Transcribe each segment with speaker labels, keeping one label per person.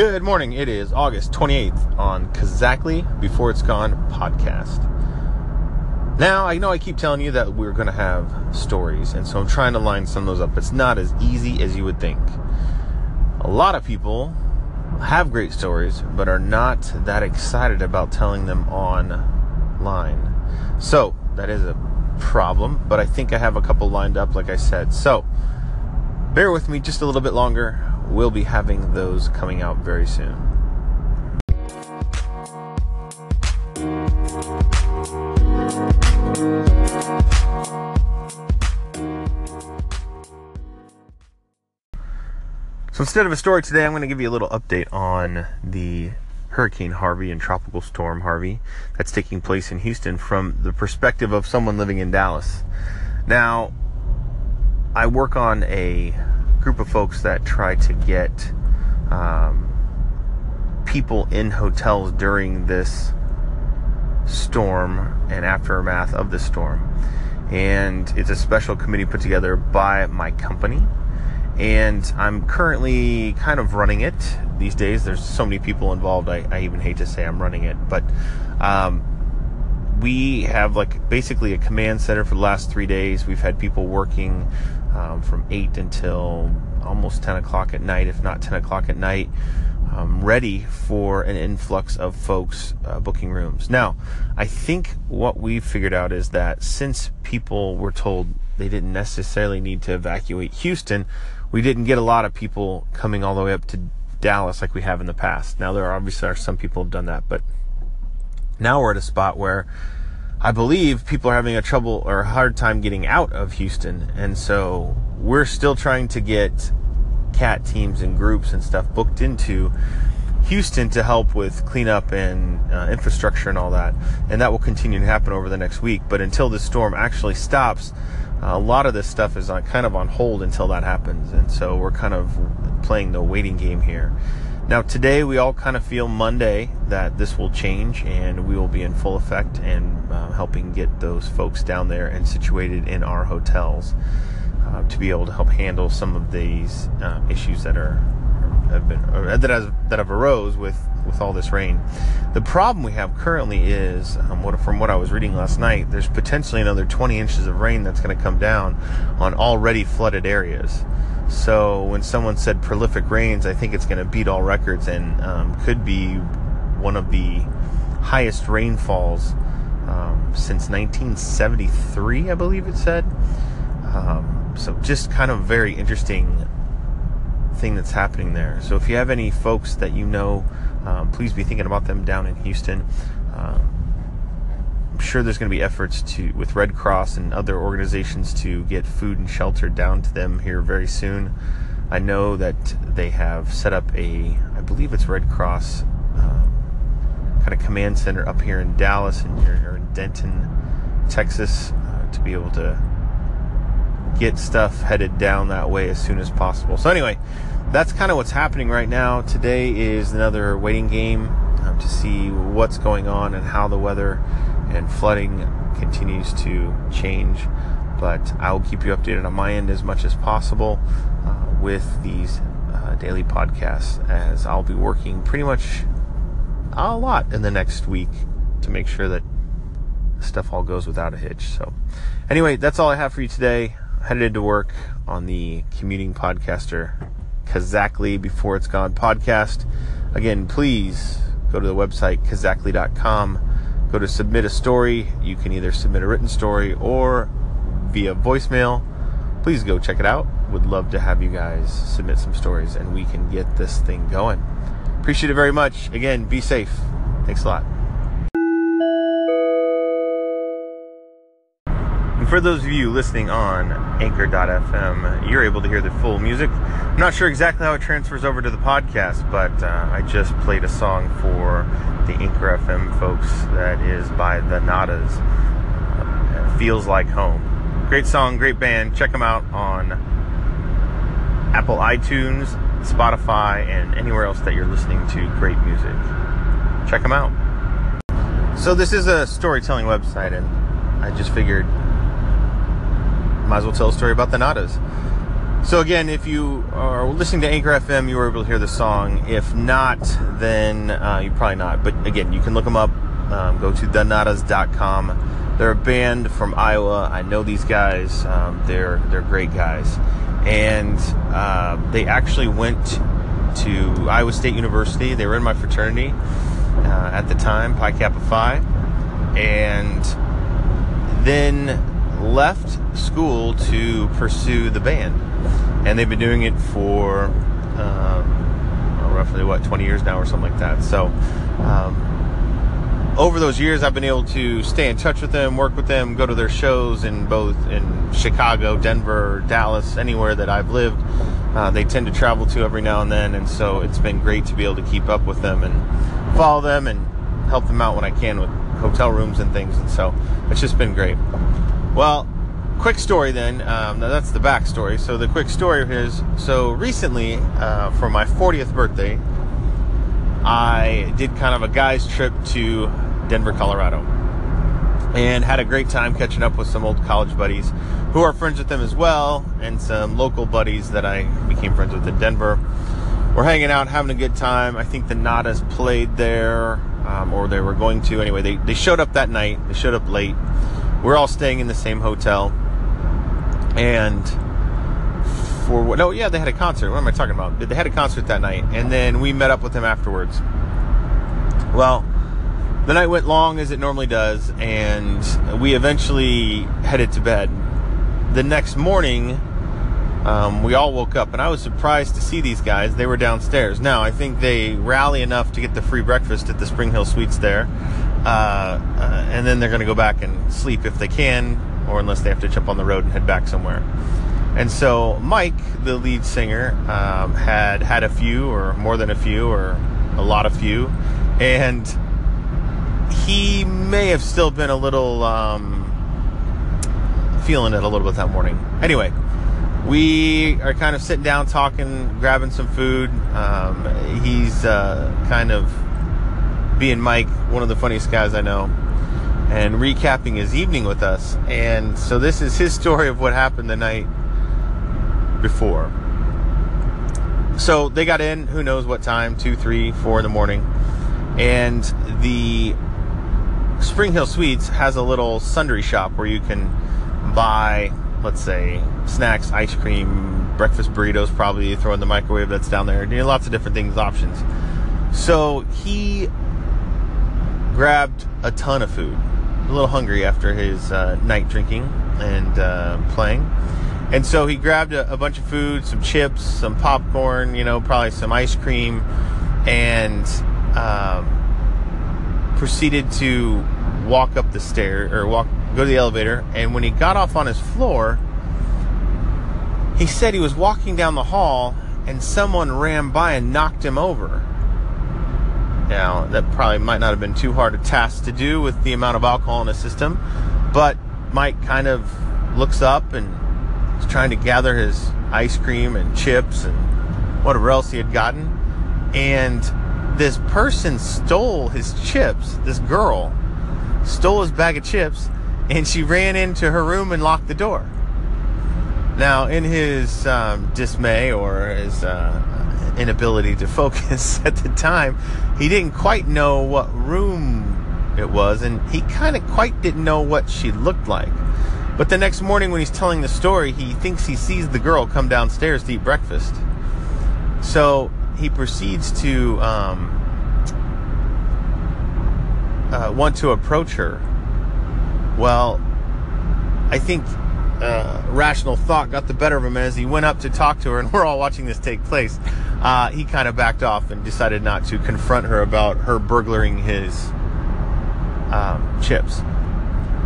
Speaker 1: Good morning. It is August 28th on Kazakli Before It's Gone podcast. Now, I know I keep telling you that we're going to have stories, and so I'm trying to line some of those up. It's not as easy as you would think. A lot of people have great stories, but are not that excited about telling them online. So, that is a problem, but I think I have a couple lined up, like I said. So, bear with me just a little bit longer. We'll be having those coming out very soon. So instead of a story today, I'm going to give you a little update on the Hurricane Harvey and Tropical Storm Harvey that's taking place in Houston from the perspective of someone living in Dallas. Now, I work on a group of folks that try to get um, people in hotels during this storm and aftermath of the storm. And it's a special committee put together by my company. And I'm currently kind of running it these days. There's so many people involved, I, I even hate to say I'm running it. But um, we have like basically a command center for the last three days. We've had people working um, from 8 until almost 10 o'clock at night, if not 10 o'clock at night, um, ready for an influx of folks uh, booking rooms. Now, I think what we've figured out is that since people were told they didn't necessarily need to evacuate Houston, we didn't get a lot of people coming all the way up to Dallas like we have in the past. Now, there obviously are some people have done that, but now we're at a spot where I believe people are having a trouble or a hard time getting out of Houston. And so we're still trying to get cat teams and groups and stuff booked into Houston to help with cleanup and uh, infrastructure and all that. And that will continue to happen over the next week. But until this storm actually stops, a lot of this stuff is on, kind of on hold until that happens. And so we're kind of playing the waiting game here. Now, today we all kind of feel Monday that this will change and we will be in full effect and uh, helping get those folks down there and situated in our hotels uh, to be able to help handle some of these uh, issues that are have been that has that have arose with with all this rain. The problem we have currently is, um, what, from what I was reading last night, there's potentially another 20 inches of rain that's going to come down on already flooded areas. So when someone said prolific rains, I think it's going to beat all records and um, could be one of the highest rainfalls um, since 1973, I believe it said. Um, so just kind of very interesting thing that's happening there. So if you have any folks that you know, um, please be thinking about them down in Houston. Um, sure there's going to be efforts to with Red Cross and other organizations to get food and shelter down to them here very soon. I know that they have set up a, I believe it's Red Cross um, kind of command center up here in Dallas and or in Denton, Texas, uh, to be able to get stuff headed down that way as soon as possible. So anyway, that's kind of what's happening right now. Today is another waiting game um, to see what's going on and how the weather and flooding continues to change. But I will keep you updated on my end as much as possible uh, with these uh, daily podcasts, as I'll be working pretty much a lot in the next week to make sure that stuff all goes without a hitch. So, anyway, that's all I have for you today. Headed into work on the commuting podcaster Kazakli Before It's Gone podcast. Again, please go to the website kazakli.com go to submit a story. You can either submit a written story or via voicemail. Please go check it out. Would love to have you guys submit some stories and we can get this thing going. Appreciate it very much. Again, be safe. Thanks a lot. For those of you listening on Anchor.fm, you're able to hear the full music. I'm not sure exactly how it transfers over to the podcast, but uh, I just played a song for the Anchor FM folks that is by the Nadas. Uh, feels like home. Great song, great band. Check them out on Apple iTunes, Spotify, and anywhere else that you're listening to great music. Check them out. So, this is a storytelling website, and I just figured might as well tell a story about the Nadas. So again, if you are listening to Anchor FM, you were able to hear the song. If not, then uh, you probably not. But again, you can look them up. Um, go to thenadas.com. They're a band from Iowa. I know these guys. Um, they're they're great guys, and uh, they actually went to Iowa State University. They were in my fraternity uh, at the time, Pi Kappa Phi, and then left school to pursue the band and they've been doing it for um, roughly what 20 years now or something like that. So um, over those years, I've been able to stay in touch with them, work with them, go to their shows in both in Chicago, Denver, Dallas, anywhere that I've lived. Uh, they tend to travel to every now and then, and so it's been great to be able to keep up with them and follow them and help them out when I can with hotel rooms and things. And so it's just been great. Well, quick story then. Um, that's the backstory. So the quick story is so recently uh, for my 40th birthday, I did kind of a guy's trip to Denver, Colorado, and had a great time catching up with some old college buddies who are friends with them as well, and some local buddies that I became friends with in Denver. We're hanging out, having a good time. I think the Nadas played there, um, or they were going to. Anyway, they, they showed up that night. They showed up late. We're all staying in the same hotel and for what? No, yeah, they had a concert. What am I talking about? They had a concert that night, and then we met up with them afterwards. Well, the night went long as it normally does, and we eventually headed to bed. The next morning, um, we all woke up, and I was surprised to see these guys. They were downstairs. Now, I think they rally enough to get the free breakfast at the Spring Hill Suites there, uh, uh, and then they're going to go back and sleep if they can or unless they have to jump on the road and head back somewhere. And so Mike, the lead singer, um, had had a few, or more than a few, or a lot of few, and he may have still been a little um, feeling it a little bit that morning. Anyway, we are kind of sitting down, talking, grabbing some food. Um, he's uh, kind of being Mike, one of the funniest guys I know and recapping his evening with us. And so this is his story of what happened the night before. So they got in, who knows what time, two, three, four in the morning. And the Spring Hill Suites has a little sundry shop where you can buy, let's say, snacks, ice cream, breakfast burritos, probably throw in the microwave that's down there. You know, lots of different things, options. So he grabbed a ton of food a little hungry after his uh, night drinking and uh, playing. And so he grabbed a, a, bunch of food, some chips, some popcorn, you know, probably some ice cream, and um, proceeded to walk up the stair or walk, go to the elevator. And when he got off on his floor, he said he was walking down the hall and someone ran by and knocked him over. Now, that probably might not have been too hard a task to do with the amount of alcohol in the system, but Mike kind of looks up and is trying to gather his ice cream and chips and whatever else he had gotten. And this person stole his chips. This girl stole his bag of chips and she ran into her room and locked the door. Now, in his um, dismay or his uh, inability to focus at the time, he didn't quite know what room it was, and he kind of quite didn't know what she looked like. But the next morning, when he's telling the story, he thinks he sees the girl come downstairs to eat breakfast. So he proceeds to um, uh, want to approach her. Well, I think uh, rational thought got the better of him as he went up to talk to her, and we're all watching this take place. Uh, he kind of backed off and decided not to confront her about her burglaring his um, chips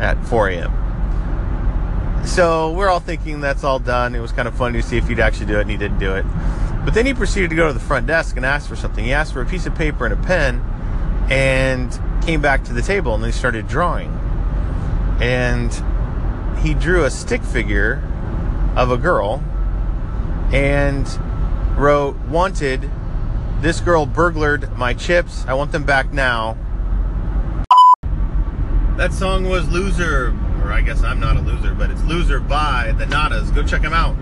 Speaker 1: at 4 a.m. So we're all thinking that's all done. It was kind of funny to see if he'd actually do it, and he didn't do it. But then he proceeded to go to the front desk and ask for something. He asked for a piece of paper and a pen, and came back to the table, and they started drawing. And he drew a stick figure of a girl and wrote, Wanted, this girl burglared my chips. I want them back now. That song was Loser, or I guess I'm not a loser, but it's Loser by the Nadas. Go check them out.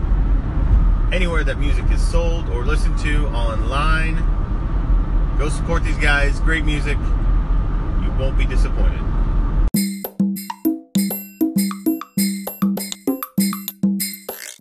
Speaker 1: anywhere that music is sold or listened to online. Go support these guys. Great music. You won't be disappointed.